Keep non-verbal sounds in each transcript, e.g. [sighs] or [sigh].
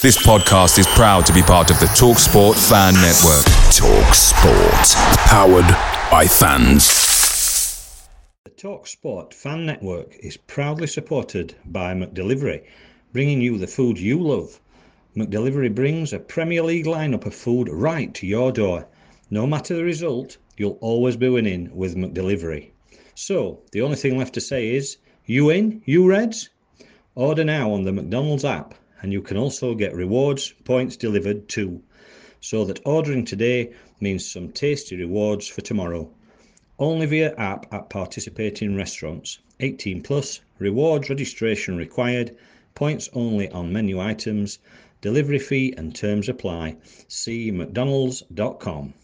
This podcast is proud to be part of the TalkSport Fan Network. TalkSport, powered by fans. The TalkSport Fan Network is proudly supported by McDelivery, bringing you the food you love. McDelivery brings a Premier League lineup of food right to your door. No matter the result, you'll always be winning with McDelivery. So, the only thing left to say is, you in, you Reds? Order now on the McDonald's app and you can also get rewards points delivered too. So that ordering today means some tasty rewards for tomorrow. Only via app at participating restaurants. 18 plus, rewards registration required, points only on menu items, delivery fee and terms apply. See mcdonalds.com.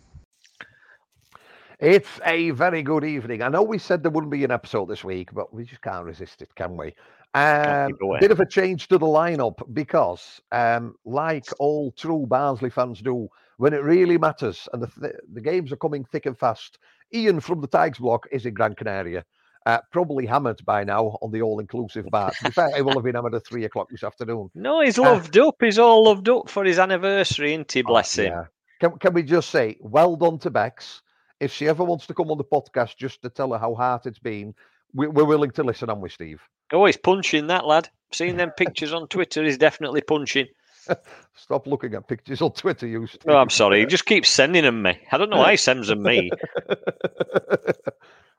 It's a very good evening. I know we said there wouldn't be an episode this week, but we just can't resist it, can we? Um, bit of a change to the lineup because, um, like all true Barnsley fans do, when it really matters and the, th- the games are coming thick and fast, Ian from the Tigers block is in Gran Canaria. Uh, probably hammered by now on the all-inclusive bar. In fact, he will have been hammered at three o'clock this afternoon. No, he's uh, loved uh, up. He's all loved up for his anniversary, isn't he? Oh, Bless him. Yeah. Can, can we just say, well done to Bex. If she ever wants to come on the podcast just to tell her how hard it's been, we, are willing to listen, aren't we, Steve? Oh, he's punching that lad. Seeing them pictures on Twitter, he's definitely punching. [laughs] Stop looking at pictures on Twitter, you. Steve. No, I'm sorry. He just keeps sending them me. I don't know why he [laughs] sends them me. [laughs]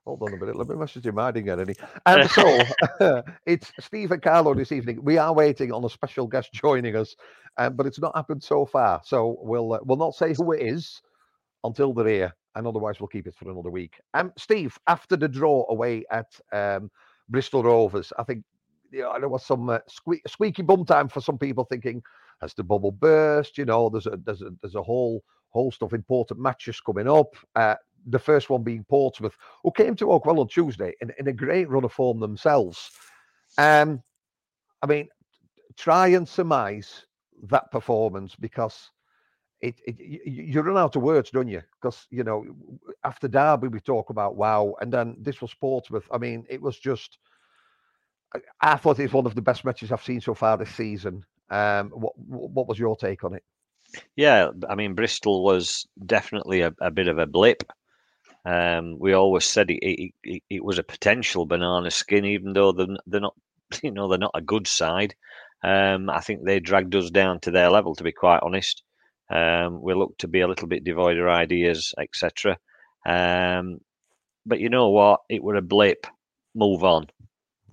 Hold on a minute. Let me message him. I didn't get any. And so it's Steve and Carlo this evening. We are waiting on a special guest joining us, um, but it's not happened so far. So we'll uh, we'll not say who it is until they're here, and otherwise we'll keep it for another week. Um, Steve, after the draw away at um, Bristol Rovers. I think you know, there was some uh, squeak, squeaky bum time for some people thinking, has the bubble burst? You know, there's a there's a there's a whole host of important matches coming up. Uh, the first one being Portsmouth, who came to Oakwell on Tuesday in, in a great run of form themselves. Um, I mean, try and surmise that performance because it, it you run out of words, don't you? Because you know after Derby we talk about wow, and then this was Portsmouth. I mean, it was just. I thought it was one of the best matches I've seen so far this season. Um, what what was your take on it? Yeah, I mean Bristol was definitely a, a bit of a blip. Um, we always said it, it, it, it, was a potential banana skin, even though they're, they're not, [laughs] you know, they're not a good side. Um, I think they dragged us down to their level, to be quite honest. Um, we look to be a little bit devoid of ideas, etc. Um, but you know what? It were a blip. Move on.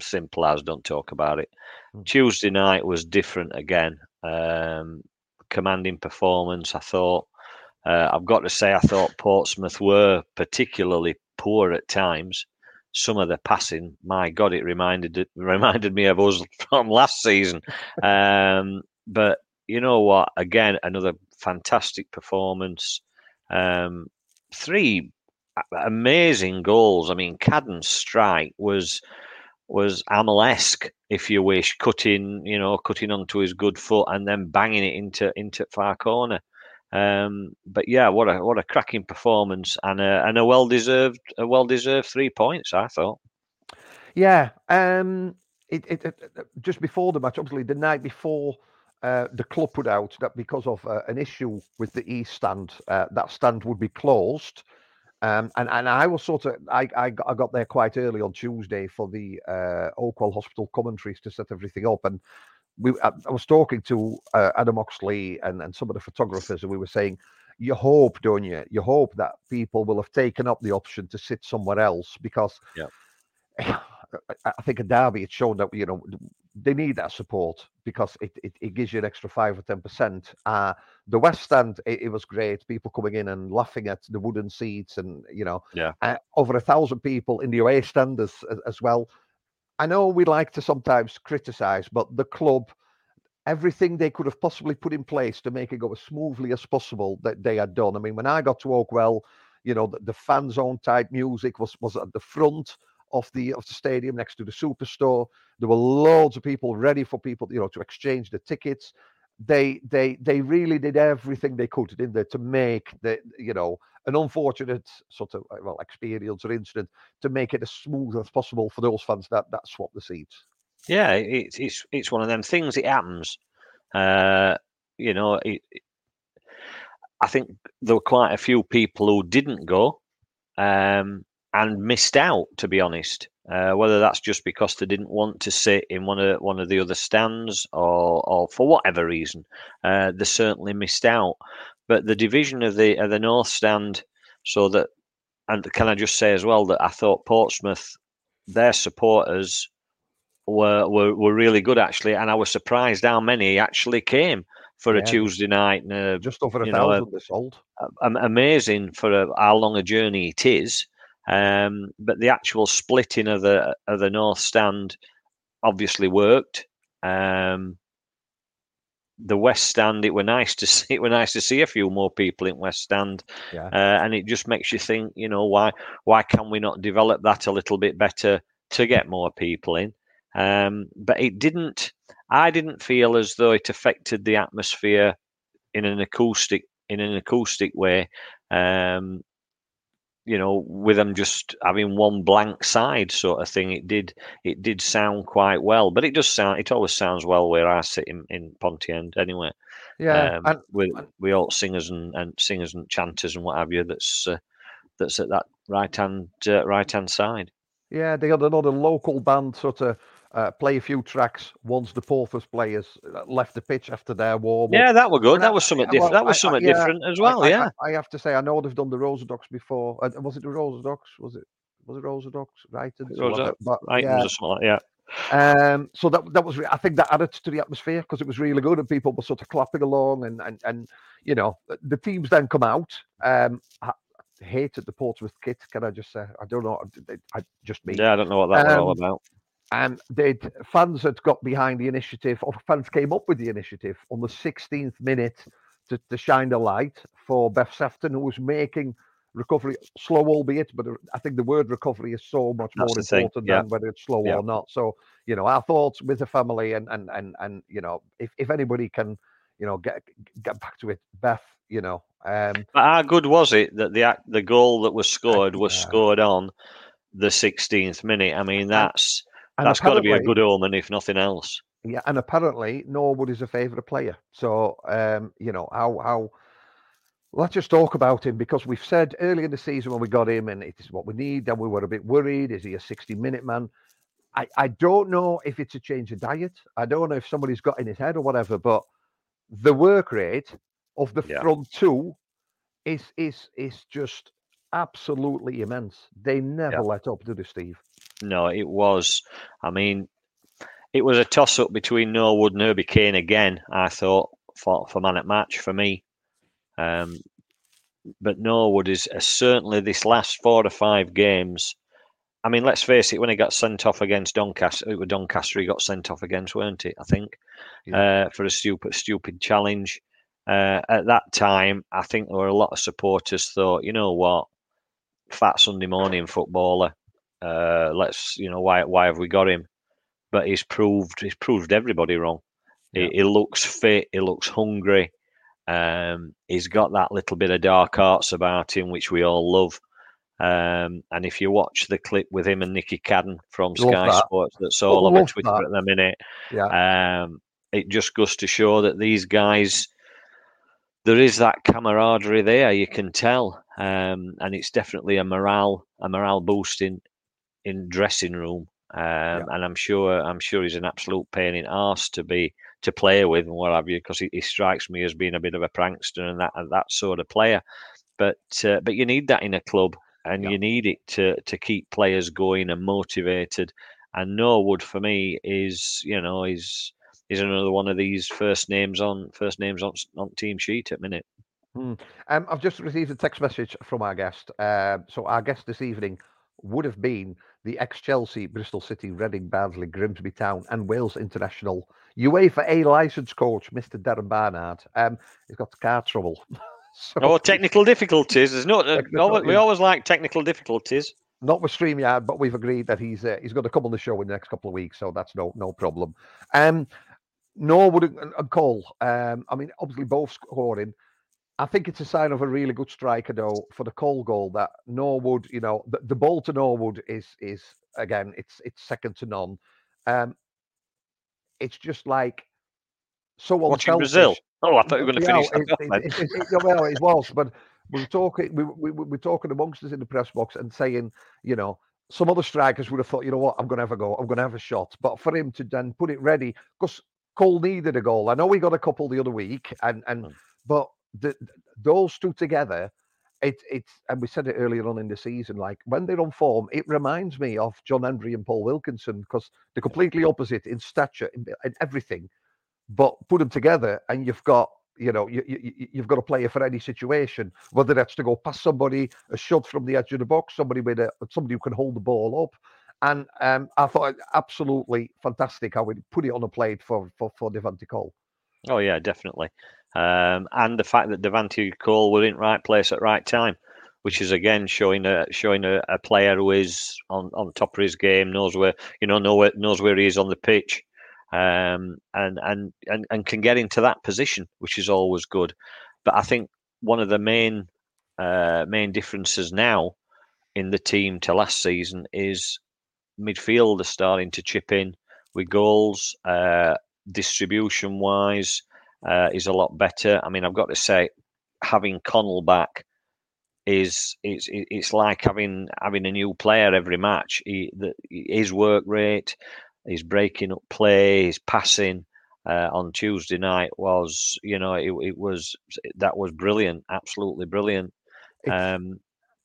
Simple as. Don't talk about it. Mm. Tuesday night was different again. Um, commanding performance. I thought. Uh, I've got to say, I thought Portsmouth were particularly poor at times. Some of the passing, my God, it reminded reminded me of us [laughs] from last season. Um, but you know what? Again, another fantastic performance. Um, three amazing goals. I mean, Cadden's strike was was Amalesque, if you wish, cutting you know cutting onto his good foot and then banging it into into far corner. Um, but yeah, what a what a cracking performance and a and a well deserved a well deserved three points. I thought. Yeah, um, it, it, it, just before the match, obviously the night before uh, the club put out that because of uh, an issue with the East stand, uh, that stand would be closed. Um, and, and I was sort of, I, I, got, I got there quite early on Tuesday for the uh, Oakwell Hospital commentaries to set everything up. And we, I, I was talking to uh, Adam Oxley and, and some of the photographers, and we were saying, you hope, don't you? You hope that people will have taken up the option to sit somewhere else because yeah. [laughs] I think a Derby, it's shown that you know they need that support because it, it, it gives you an extra five or ten percent. Uh, the West Stand, it, it, was great. People coming in and laughing at the wooden seats, and you know, yeah, uh, over a thousand people in the away stand as, as, as well. I know we like to sometimes criticize, but the club, everything they could have possibly put in place to make it go as smoothly as possible that they had done. I mean, when I got to Oakwell, you know, the, the fan zone type music was was at the front of the of the stadium next to the superstore. There were loads of people ready for people, you know, to exchange the tickets. They they they really did everything they could, didn't they, to make the you know an unfortunate sort of well experience or incident to make it as smooth as possible for those fans that that swap the seats. Yeah, it's it's it's one of them things. It happens. Uh, you know, it, I think there were quite a few people who didn't go um, and missed out. To be honest, uh, whether that's just because they didn't want to sit in one of one of the other stands or or for whatever reason, uh, they certainly missed out. But the division of the of the north stand, so that and can I just say as well that I thought Portsmouth, their supporters were were, were really good actually, and I was surprised how many actually came for Yeah. a Tuesday night. And, uh, Just over a know, uh, thousand they sold. am- amazing for a, how long a journey it is. Um, but the actual splitting of the of the north stand obviously worked. Um, the west stand, it were nice to [laughs] see. It were nice to see a few more people in west stand, Yeah. uh, and it just makes you think. You know why why can we not develop that a little bit better to get more people in? Um, but it didn't. I didn't feel as though it affected the atmosphere in an acoustic in an acoustic way. Um, you know, with them just having one blank side sort of thing, it did it did sound quite well. But it does sound it always sounds well where I sit in, in Ponty End anyway. Yeah. um, and with and- with all singers and, and singers and chanters and what have you. That's uh, that's at that right hand uh, right hand side. Yeah, they had another local band sort of uh, play a few tracks once the Porthos players uh, left the pitch after their warm up. Yeah, that were good. And I- That was something I- different. well, that was I- I- something yeah, different as well. I, yeah. I, I have to say, I know they've done the Rosadox before. Uh, was it the Rosadox? Was it was it Rosadox? Right? Rosa- Right, yeah. like yeah. Um, so that that was I think that added to the atmosphere because it was really good and people were sort of clapping along and and and you know the- the teams then come out. Um, I hated the Portsmouth kit. Can I just say I don't know. I, I just me. Yeah, I don't know what that was all Um, about. And they'd fans had got behind the initiative, or fans came up with the initiative on the 16th minute to, to shine the light for Beth Sefton, who was making recovery slow, albeit, but I think the word recovery is so much That's more important yeah. than whether it's slow Yeah. or not. So, you know, our thoughts with the family and and and and you know, if, if anybody can, you know, get get back to it, Beth, you know, um, But how good was it that the act- the goal that was scored was yeah. scored on the 16th minute? I mean, that's and that's got to be a good omen, if nothing else. Yeah, and apparently Norwood is a favourite player. So um, you know how how let's just talk about him because we've said early in the season when we got him and it is what we need, and we were a bit worried. Is he a 60 minute man? I, I don't know if it's a change of diet. I don't know if somebody's got in his head or whatever, but the work rate of the Yeah. front two is is is just absolutely immense. They never let up, do they, Steve? No, it was. I mean, it was a toss up between Norwood and Herbie Kane again. I thought for for man at match for me. Um, but Norwood is uh, certainly this last four to five games. I mean, let's face it. When he got sent off against Doncaster, it was Doncaster he got sent off against, weren't it? I think uh, for a stupid, stupid challenge. Uh, at that time, I think there were a lot of supporters thought, you know what, fat Sunday morning footballer. Uh, let's, you know, why why have we got him? But he's proved he's proved everybody wrong. He, he looks fit. He looks hungry. Um, he's got that little bit of dark arts about him, which we all love. Um, and if you watch the clip with him and Nicky Cadden from Love Sky that. Sports, that's all Love Twitter that. at the minute. Yeah. Um, it just goes to show that these guys, there is that camaraderie there. You can tell, um, and it's definitely a morale, a morale boosting in dressing room. Um, And I'm sure, I'm sure he's an absolute pain in arse to be to play with and what have you, because he, he strikes me as being a bit of a prankster and that and that sort of player. But uh, but you need that in a club, and Yeah. you need it to to keep players going and motivated. And Norwood for me is, you know, is is another one of these first names on first names on on team sheet at minute. Um, I've just received a text message from our guest. Um, so our guest this evening would have been the ex-Chelsea, Bristol City, Reading, Barnsley, Grimsby Town, and Wales international UEFA A license coach, Mr. Darren Barnard. Um, he's got car trouble. [laughs] so Oh, technical difficulties. There's no. uh, always- we always like technical difficulties. not with StreamYard, but we've agreed that he's uh, he's going to come on the show in the next couple of weeks, so that's no no problem. Um, Norwood and, and Cole. Um, I mean, obviously both scoring. I think it's a sign of a really good striker, though, for the Cole goal. That Norwood, you know, the, the ball to Norwood is is again, it's it's second to none. Um, it's just like so Watching unselfish. Brazil. Oh, I thought you were going to finish that it, it, it, it- well, it was, but we were talking. We, we, we were talking amongst us in the press box and saying, you know, some other strikers would have thought, you know what, I'm going to have a go. I'm going to have a shot. But for him to then put it ready, because Cole needed a goal. I know we got a couple the other week, and and Mm. but the, those two together. It, it's and we said it earlier on in the season. Like when they're on form, it reminds me of John Hendrie and Paul Wilkinson because they're completely opposite in stature and everything but put them together and you've got you know you, you, you- you've got a player for any situation whether that's to go past somebody a shot from the edge of the box somebody with a somebody who can hold the ball up and um, I thought absolutely fantastic how we put it on a plate for for for Devante Cole. Oh yeah, definitely. Um, and the fact that Devante Cole were in right place at right time, which is again showing a showing a, a player who is on, on top of his game, knows where you know know where, knows where he is on the pitch, um, and, and and and can get into that position, which is always good. But I think one of the main uh, main differences now in the team to last season is midfield are starting to chip in with goals. Uh, distribution wise uh, is a lot better. I mean, I've got to say, having Connell back is it's it's like having having a new player every match. He, the, his work rate, his breaking up play, his passing uh, on Tuesday night was, you know, it, it was that was brilliant, absolutely brilliant. Um,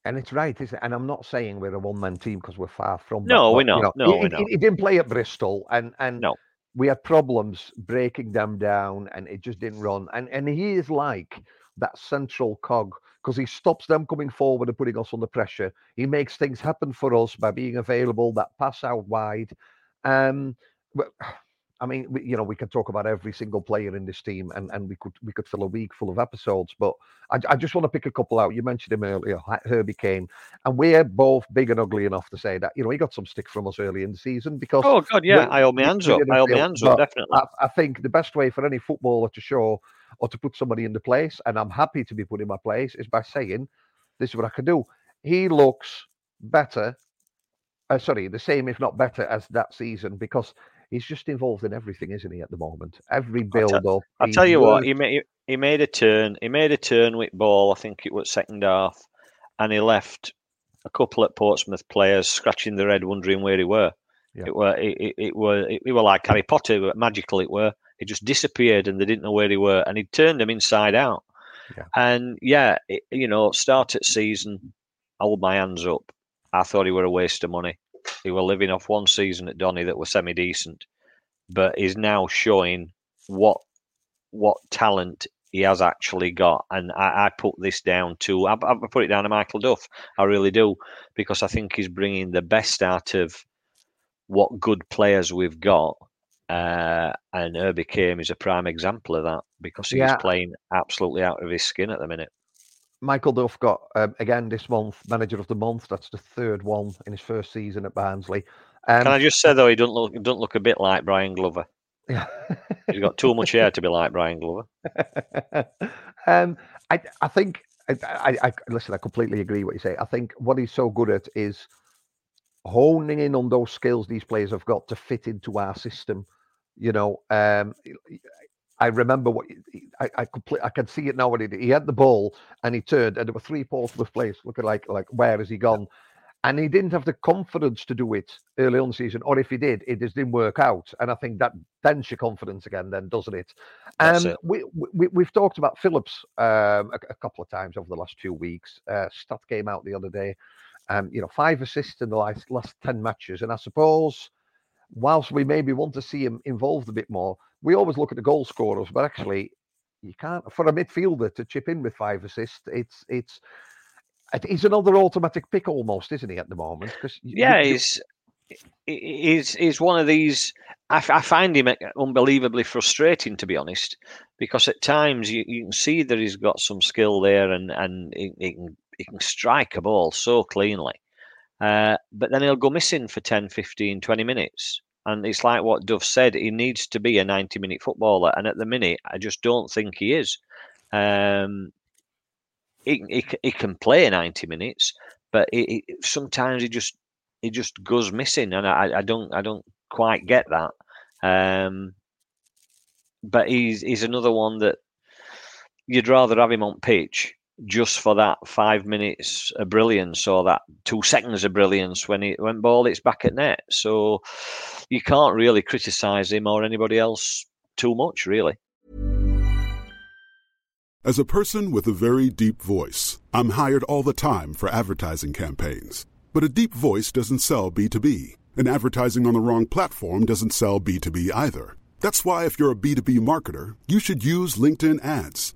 And it's right, isn't it? And I'm not saying we're a one man team because we're far from. that, No, we but, you know. No, he, we he- know. He, didn't play at Bristol, and and No. We had problems breaking them down, and it just didn't run. And and he is like that central cog because he stops them coming forward and putting us under pressure. He makes things happen for us by being available. That pass out wide. Um, I mean, we, you know, we could talk about every single player in this team, and, and we could we could fill a week full of episodes. But I, I just want to pick a couple out. You mentioned him earlier, Herbie Kane, and we're both big and ugly enough to say that you know he got some stick from us early in the season because oh God, yeah, I hold my we- hands up. I feel- hands up, definitely. I, I think the best way for any footballer to show or to put somebody in the place, and I'm happy to be put in my place, is by saying, "This is what I can do." He looks better. Uh, sorry, the same, if not better, as that season because he's just involved in everything, isn't he? At the moment, every build up. I'll tell you what, he made he made a turn. He made a turn with ball. I think it was second half, and he left a couple of Portsmouth players scratching their head, wondering where he were. Yeah. It were it, it, it were it, it were like Harry Potter, magical it were. He just disappeared, and they didn't know where he were, and he turned them inside out. Yeah. And yeah, it, you know, start at season, I hold my hands up. I thought he were a waste of money. He were living off one season at Donny that was semi decent, but is now showing what what talent he has actually got. And I, I put this down to I, I put it down to Michael Duff. I really do because I think he's bringing the best out of what good players we've got. Uh, and Herbie Kane is a prime example of that because he's Yeah. playing absolutely out of his skin at the minute. Michael Duff got um, again this month manager of the month. That's the third one in his first season at Barnsley. Um, Can I just say though, he doesn't look he doesn't look a bit like Brian Glover. yeah. He's got too much hair to be like Brian Glover. [laughs] um, I I think I, I, I listen. I completely agree what you say. I think what he's so good at is honing in on those skills these players have got to fit into our system. You know, um, I remember what I I, complete, I can see it now. What he did. He had the ball and he turned, and there were three Portsmouth place. looking like like where has he gone? And he didn't have the confidence to do it early on the season, or if he did, it just didn't work out. And I think that dents your confidence again, then doesn't it? That's Um, it. we, we we've talked about Phillips um, a, a couple of times over the last few weeks. Uh, stat came out the other day. Um, you know, five assists in the last last ten matches, and I suppose whilst we maybe want to see him involved a bit more, we always look at the goal scorers, but actually, you can't for a midfielder to chip in with five assists. It's it's it- he's another automatic pick almost, isn't he, at the moment? Because Yeah, he's he- he's he's one of these. I find him uh, unbelievably frustrating, to be honest, because at times you, you can see that he's got some skill there, and and he, he can he can strike a ball so cleanly, uh, but then he'll go missing for 10, 15, 20 minutes. And it's like what Duff said, he needs to be a 90 minute footballer. And at the minute, I just don't think he is. Um, he, he, he can play 90 minutes, but he, he, sometimes he just he just goes missing, and I, I don't I don't quite get that. Um, but he's he's another one that you'd rather have him on pitch just for that five minutes of brilliance or that two seconds of brilliance when he went ball it's back at net. So you can't really criticise him or anybody else too much, really. As a person with a very deep voice, I'm hired all the time for advertising campaigns. But a deep voice doesn't sell B2B, and advertising on the wrong platform doesn't sell B2B either. That's why, if you're a B2B marketer, you should use LinkedIn ads.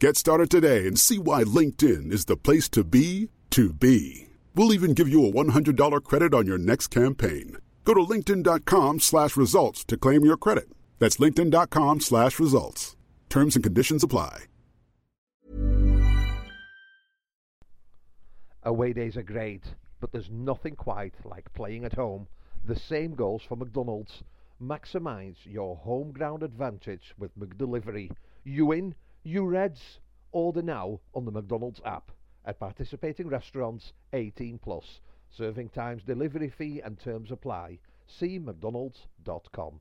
Get started today and see why LinkedIn is the place to be to be. We'll even give you a $100 credit on your next campaign. Go to linkedin.com slash results to claim your credit. That's linkedin.com slash results. Terms and conditions apply. Away days are great, but there's nothing quite like playing at home. The same goes for McDonald's. Maximize your home ground advantage with McDelivery. You win, you Reds. Order now on the McDonald's app. At participating restaurants, 18 plus. Serving times, delivery fee and terms apply. See mcdonalds.com.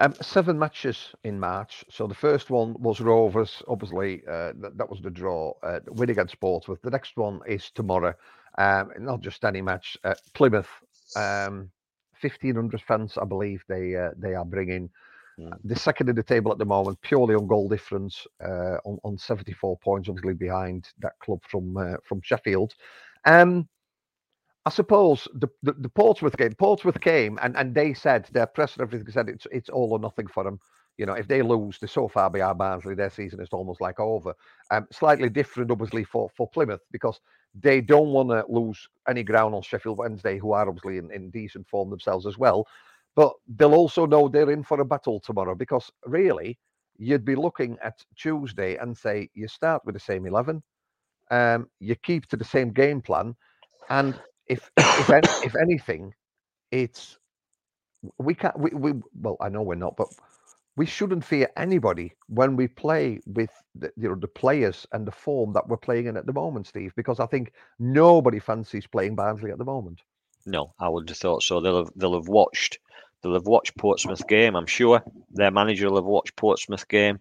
Um, seven matches in March. So the first one was Rovers. Obviously, uh, th- that was the draw. Uh, win against Portsmouth. The next one is tomorrow. Um, not just any match. Uh, Plymouth. Um, 1500 fans, I believe they uh, they are bringing. Mm. The second in the table at the moment, purely on goal difference, uh, on, on 74 points, obviously behind that club from uh, from Sheffield. Um, I suppose the, the, the Portsmouth game, Portsmouth came and, and they said their press and everything said it's it's all or nothing for them. You know, if they lose, they're so far behind Barnsley, their season is almost like over. Um, slightly different, obviously, for, for Plymouth because they don't want to lose any ground on Sheffield Wednesday, who are obviously in, in decent form themselves as well. But they'll also know they're in for a battle tomorrow because really, you'd be looking at Tuesday and say you start with the same 11, um, you keep to the same game plan, and if if, any, if anything, it's we can't we, we well I know we're not, but we shouldn't fear anybody when we play with the, you know the players and the form that we're playing in at the moment, Steve. Because I think nobody fancies playing Barnsley at the moment. No, I would have thought so. They'll have they'll have watched they'll have watched Portsmouth game. I'm sure their manager will have watched Portsmouth game,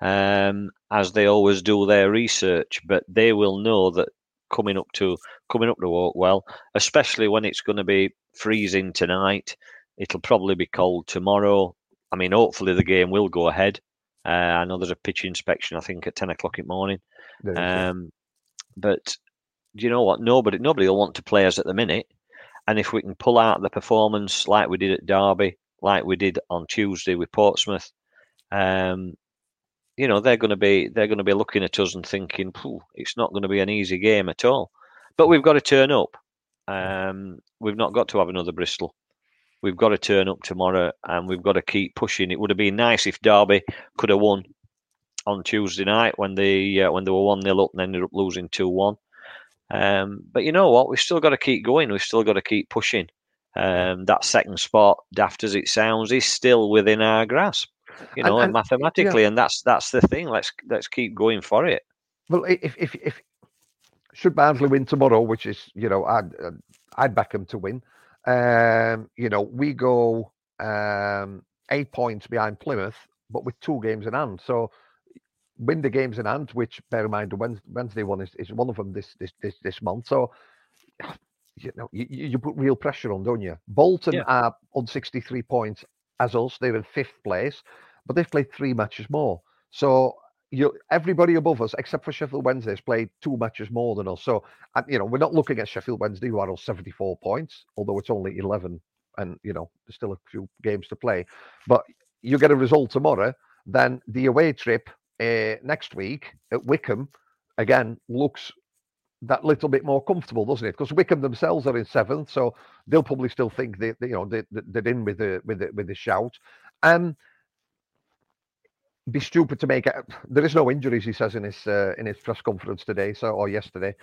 um, as they always do their research. But they will know that coming up to coming up to Oakwell, especially when it's going to be freezing tonight. It'll probably be cold tomorrow. I mean, hopefully the game will go ahead. Uh, I know there's a pitch inspection, I think, at ten o'clock in the morning. There is, yeah. Um, but do you know what? Nobody, nobody will want to play us at the minute. And if we can pull out the performance like we did at Derby, like we did on Tuesday with Portsmouth, um, you know they're going to be they're going to be looking at us and thinking, it's not going to be an easy game at all. But we've got to turn up. Um, we've not got to have another Bristol. We've got to turn up tomorrow, and we've got to keep pushing. It would have been nice if Derby could have won on Tuesday night when they uh, when they were one 0 up and ended up losing two one. Um, but you know what? We've still got to keep going. We've still got to keep pushing. Um, that second spot, daft as it sounds, is still within our grasp. You know, and- mathematically, and that's that's the thing. Let's let's keep going for it. Well, if if if should Barnsley win tomorrow, which is you know I'd uh, I'd back them to win. Um, you know we go um, eight points behind Plymouth, but with two games in hand. So win the games in hand, which bear in mind the Wednesday one is, is one of them this this this, this month. So [sighs] you know you, you put real pressure on, don't you? Bolton Yeah. are on sixty three points as us. They're in fifth place, but they've played three matches more. So you everybody above us, except for Sheffield Wednesday, has played two matches more than us. So and, you know we're not looking at Sheffield Wednesday who are on seventy four points, although it's only eleven, and you know there's still a few games to play. But you get a result tomorrow, then the away trip uh, next week at Wycombe again looks that little bit more comfortable, doesn't it? Because Wycombe themselves are in seventh, so they'll probably still think they, they- you know they, they're in with the with the with the shout. Um, be stupid to make it. There is no injuries, he says in his uh, in his press conference today, so or yesterday.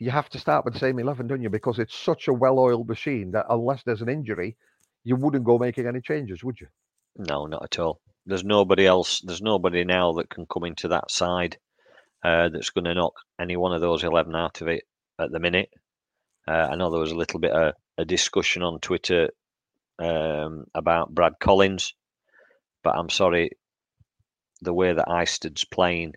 You have to start with the same eleven, don't you? Because it's such a well-oiled machine that unless there's an injury, you wouldn't go making any changes, would you? No, not at all. There's nobody else. There's nobody now that can come into that side uh, that's going to knock any one of those eleven out of it at the minute. Uh, I know there was a little bit of a discussion on Twitter um, about Brad Collins, but I'm sorry, the way that Isted's playing,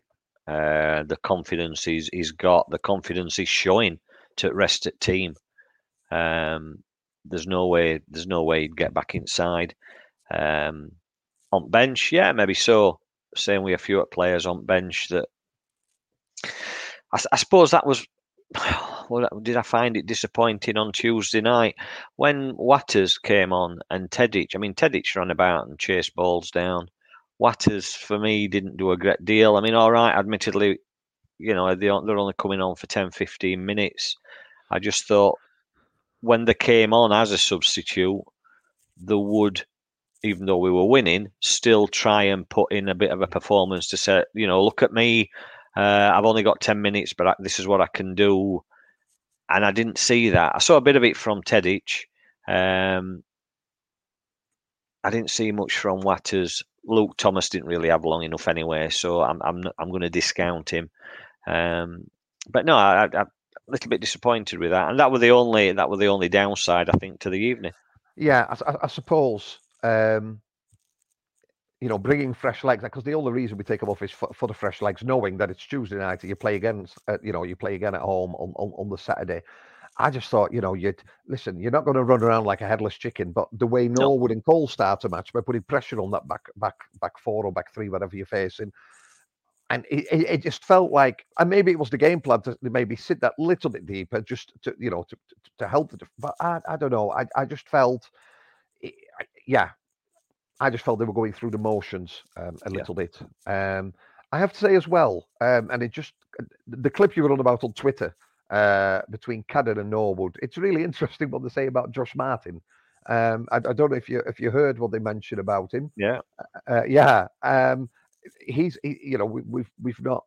uh, the confidence he's, he's got, the confidence he's showing to rest at team. Um, there's no way, there's no way he'd get back inside. Um, on bench, yeah, maybe so. Same with a few players on bench that. I, I suppose that was. [sighs] Well, did I find it disappointing on Tuesday night when Watters came on and Tedic? I mean, Tedic ran about and chased balls down. Watters, for me, didn't do a great deal. I mean, all right, admittedly, you know, they're only coming on for 10, 15 minutes. I just thought when they came on as a substitute, they would, even though we were winning, still try and put in a bit of a performance to say, you know, look at me. Uh, I've only got 10 minutes, but I, this is what I can do. And I didn't see that. I saw a bit of it from Tedic. Um, I didn't see much from Watters. Luke Thomas didn't really have long enough anyway, so I'm I'm I'm going to discount him. Um, but no, I, am a little bit disappointed with that, and that were the only that was the only downside I think to the evening. Yeah, I, I suppose um, you know bringing fresh legs because the only reason we take them off is for, for, the fresh legs, knowing that it's Tuesday night, you play against, uh, you know, you play again at home on, on, on the Saturday. I just thought, you know, you'd listen, you're not going to run around like a headless chicken, but the way Norwood no. and Cole start a match by putting pressure on that back back back four or back three, whatever you're facing. And it, it, it just felt like, and maybe it was the game plan to maybe sit that little bit deeper, just to you know to to, to help the. But I, I don't know. I, I just felt, yeah, I just felt they were going through the motions um, a little yeah. bit. Um, I have to say as well, um, and it just the clip you were on about on Twitter uh, between Cadden and Norwood. It's really [laughs] interesting what they say about Josh Martin. Um, I, I, don't know if you if you heard what they mentioned about him. Yeah, uh, uh yeah. Um, he's he, you know we, we've we've not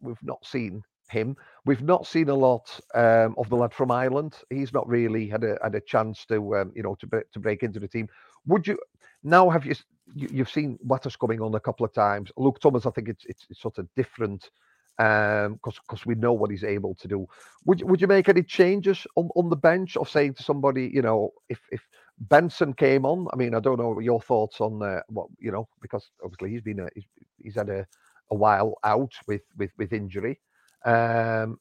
we've not seen him. We've not seen a lot um, of the lad from Ireland. He's not really had a had a chance to um, you know to to break into the team. Would you now have you, you have seen Watters coming on a couple of times? Luke Thomas, I think it's it's, it's sort of different because um, because we know what he's able to do. Would would you make any changes on, on the bench of saying to somebody, you know, if if Benson came on? I mean, I don't know your thoughts on uh, what you know because obviously he's been a, he's, he's had a, a while out with with with injury. Um,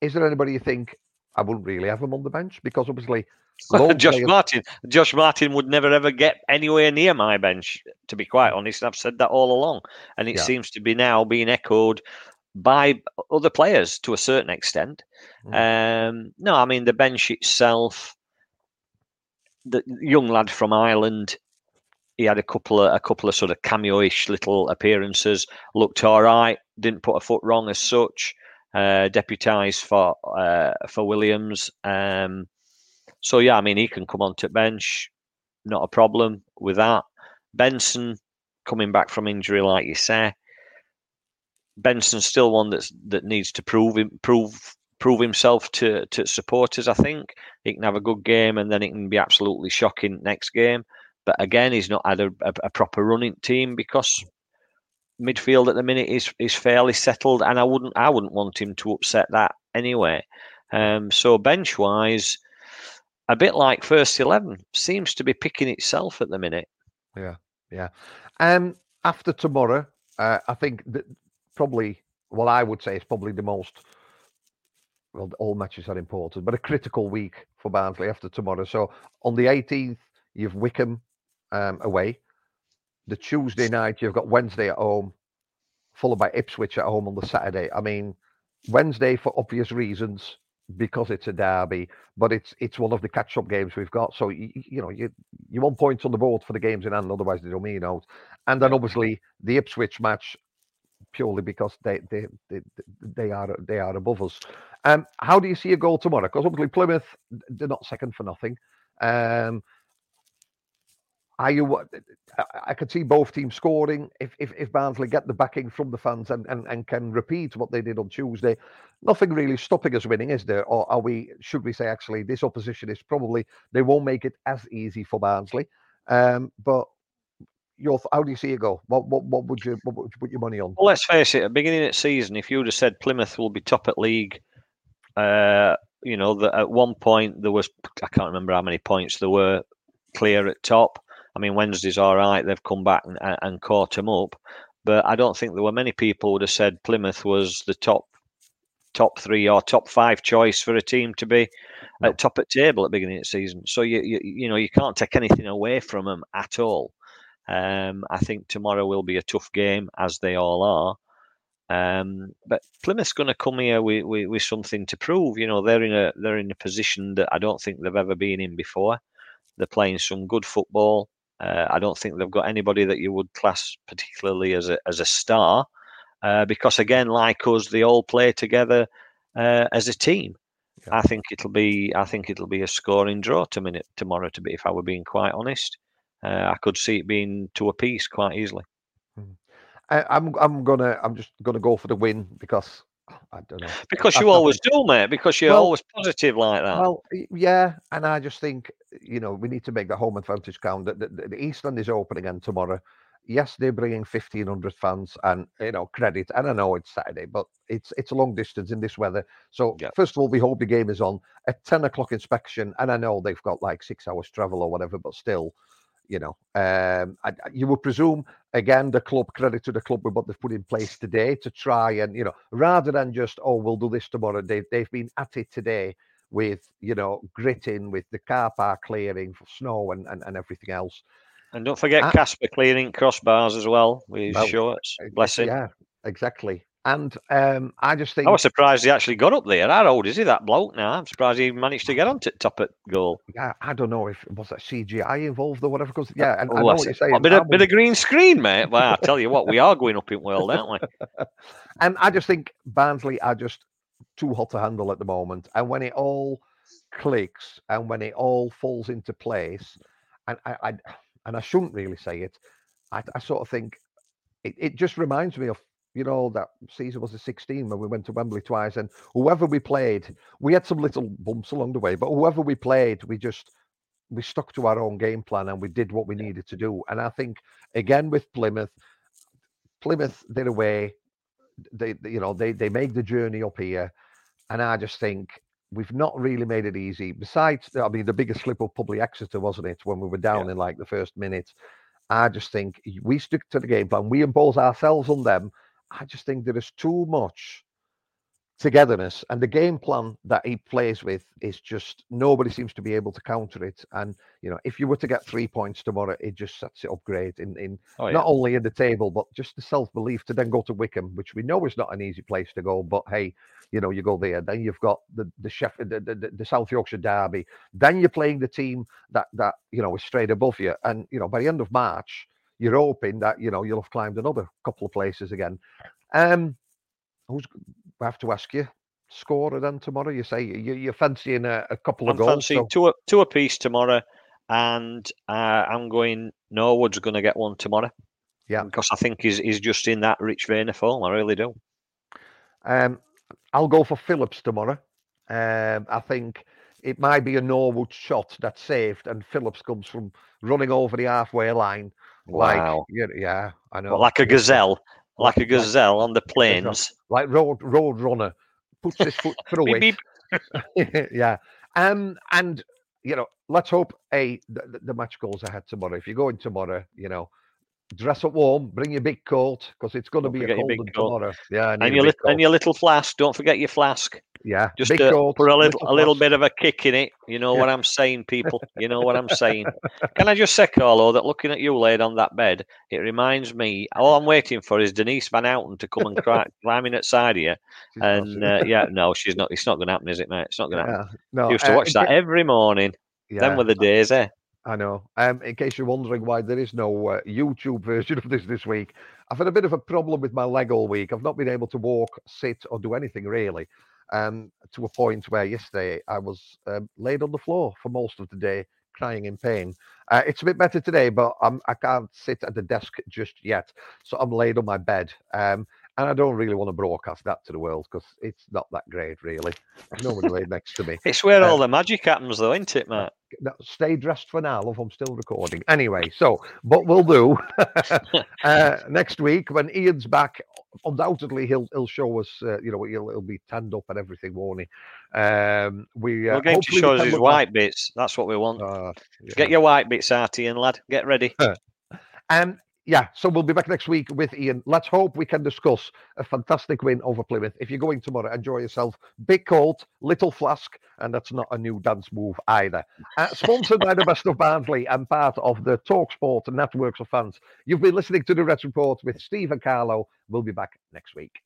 is there anybody you think I wouldn't really have him on the bench because obviously. [laughs] Josh players... Martin. Josh Martin would never ever get anywhere near my bench, to be quite honest. I've said that all along. And it yeah. seems to be now being echoed by other players to a certain extent. Mm. Um, no, I mean the bench itself. The young lad from Ireland, he had a couple of a couple of sort of cameo-ish little appearances. Looked all right. Didn't put a foot wrong as such. Uh, deputised for uh, for Williams. Um, so yeah, I mean he can come onto the bench, not a problem with that. Benson coming back from injury, like you say, Benson's still one that's that needs to prove prove prove himself to to supporters. I think he can have a good game and then it can be absolutely shocking next game. But again, he's not had a, a, a proper running team because midfield at the minute is is fairly settled, and I wouldn't I wouldn't want him to upset that anyway. Um, so bench wise, a bit like first eleven seems to be picking itself at the minute. Yeah, yeah. Um, after tomorrow, uh, I think that probably what I would say is probably the most well, all matches are important, but a critical week for Barnsley after tomorrow. So on the 18th, you've Wycombe um, away. The Tuesday night, you've got Wednesday at home, followed by Ipswich at home on the Saturday. I mean, Wednesday for obvious reasons because it's a derby, but it's it's one of the catch-up games we've got. So you, you know you you want points on the board for the games in hand, otherwise they don't mean out. And then obviously the Ipswich match purely because they they they, they are they are above us. Um, how do you see a goal tomorrow? Because obviously Plymouth they're not second for nothing. Um, are you? I, could see both teams scoring if, if if Barnsley get the backing from the fans and, and, and can repeat what they did on Tuesday. Nothing really stopping us winning, is there? Or are we? Should we say actually this opposition is probably they won't make it as easy for Barnsley. Um, but your how do you see it go? What what what would you what would you put your money on? Well, let's face it. At the beginning of the season, if you would have said Plymouth will be top at league, uh, you know, that at one point there was I can't remember how many points there were clear at top. I mean, Wednesday's all right. They've come back and, and caught them up, but I don't think there were many people would have said Plymouth was the top top three or top five choice for a team to be no. at top at table at the beginning of the season. So you, you you know you can't take anything away from them at all. Um, I think tomorrow will be a tough game, as they all are. Um, but Plymouth's going to come here with, with, with, something to prove. You know, they're in a they're in a position that I don't think they've ever been in before. They're playing some good football. Uh, I don't think they've got anybody that you would class particularly as a as a star, uh, because again, like us, they all play together uh, as a team. Yeah. I think it'll be I think it'll be a scoring draw to minute tomorrow. To be, if I were being quite honest, uh, I could see it being to a piece quite easily. Mm. I, I'm I'm gonna I'm just gonna go for the win because I don't know. Because you always do, mate. Because you're well, always positive like that. Well, yeah, and I just think you know we need to make the home advantage count. The, the, the Eastland is open again tomorrow. Yes, they're bringing fifteen hundred fans, and you know credit. And I know it's Saturday, but it's it's a long distance in this weather. So yeah. first of all, we hope the game is on at ten o'clock inspection. And I know they've got like six hours travel or whatever, but still, you know, um, I, you would presume again the club credit to the club with what they've put in place today to try and you know rather than just oh we'll do this tomorrow. They've they've been at it today with you know gritting with the car park clearing for snow and and, and everything else. And don't forget uh, Casper clearing crossbars as well with his well, shorts. Bless him. Yeah, exactly. And um, I just think I was surprised he actually got up there. How old is he, that bloke now? I'm surprised he managed to get on to top at goal. Yeah, I don't know if was that CGI involved or whatever. Because yeah, and oh, I know what you're saying. A bit, of, bit of green screen, mate. Well, I tell you what, we are going up in world, aren't we? [laughs] and I just think Barnsley are just too hot to handle at the moment. And when it all clicks and when it all falls into place, and I, I and I shouldn't really say it, I, I sort of think it, it just reminds me of you know, that season was the 16 when we went to Wembley twice, and whoever we played, we had some little bumps along the way, but whoever we played, we just we stuck to our own game plan and we did what we needed to do. And I think again with Plymouth, Plymouth did away. They, you know, they they make the journey up here, and I just think we've not really made it easy. Besides, I mean, the biggest slip up probably Exeter, wasn't it, when we were down yeah. in like the first minute. I just think we stick to the game plan. We impose ourselves on them, I just think there is too much togetherness and the game plan that he plays with is just nobody seems to be able to counter it and you know if you were to get three points tomorrow it just sets it up great in in oh, yeah. not only in the table but just the self-belief to then go to Wycombe, which we know is not an easy place to go but hey you know you go there then you've got the the chef the, the, the South Yorkshire derby then you're playing the team that that you know is straight above you and you know by the end of March you're hoping that you know you'll have climbed another couple of places again. Um, who's I have to ask you? Scorer then tomorrow? You say you, you're fancying a, a couple of I'm goals. Fancying so... two a, two a piece tomorrow, and uh, I'm going. Norwood's going to get one tomorrow. Yeah, because I think he's he's just in that rich vein of form. I really do. Um, I'll go for Phillips tomorrow. Um, I think it might be a Norwood shot that's saved, and Phillips comes from running over the halfway line Wow. Like, yeah, I know. Well, like a gazelle, like, a gazelle on the plains. Like road road runner puts his foot [laughs] through it. [laughs] yeah. Um, and you know, let's hope a the, the, match goes ahead tomorrow. If you're going tomorrow, you know, dress up warm, bring your big coat because it's going to be a cold tomorrow. Yeah, and your, li- and your little flask. Don't forget your flask. Yeah, just Big to put a little a little bit of a kick in it. You know yeah. what I'm saying, people. You know what I'm saying. [laughs] Can I just say, Carlo, that looking at you laid on that bed, it reminds me. All I'm waiting for is Denise Van Outen to come and cry, [laughs] climbing outside here. She's and uh, yeah, no, she's not. It's not going to happen, is it, mate? It's not going to happen. No, I used to uh, watch uh, that [laughs] every morning. Yeah, then were the days, eh? I know. Um, in case you're wondering why there is no uh, YouTube version of this this week, I've had a bit of a problem with my leg all week. I've not been able to walk, sit, or do anything really um, to a point where yesterday I was um, laid on the floor for most of the day, crying in pain. Uh, it's a bit better today, but I'm, I can't sit at the desk just yet. So I'm laid on my bed. Um, and I don't really want to broadcast that to the world because it's not that great, really. There's nobody laid [laughs] next to me. It's where Uh, all the magic happens, though, isn't it, Matt? Stay dressed for now, love. I'm still recording. Anyway, so but we'll do [laughs] uh, next week when Ian's back, undoubtedly he'll he'll show us. Uh, you know, he'll, he'll be tanned up and everything, won't he? Um, we uh, We're going to show us his white bits. That's what we want. Uh, yeah. Get your white bits out, Ian, lad. Get ready. [laughs] And yeah, so we'll be back next week with Ian. Let's hope we can discuss a fantastic win over Plymouth. If you're going tomorrow, enjoy yourself. Big coat, little flask, and that's not a new dance move either. Uh, sponsored by the best of Barnsley and part of the Talksport networks of fans. You've been listening to the Reds Report with Steve and Carlo. We'll be back next week.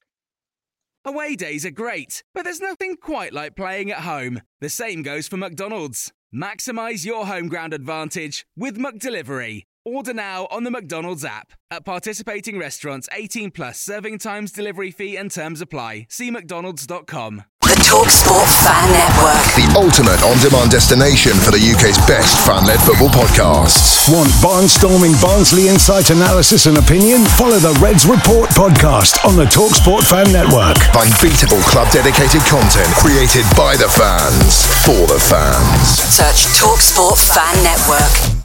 Away days are great, but there's nothing quite like playing at home. The same goes for McDonald's. Maximise your home ground advantage with McDelivery. Order now on the McDonald's app. At participating restaurants, 18 plus serving times, delivery fee, and terms apply. See McDonald's.com. The Talksport Fan Network. The ultimate on demand destination for the UK's best fan led football podcasts. Want barnstorming Barnsley insight analysis and opinion? Follow the Reds Report podcast on the Talksport Fan Network. Unbeatable club dedicated content created by the fans for the fans. Search Talksport Fan Network.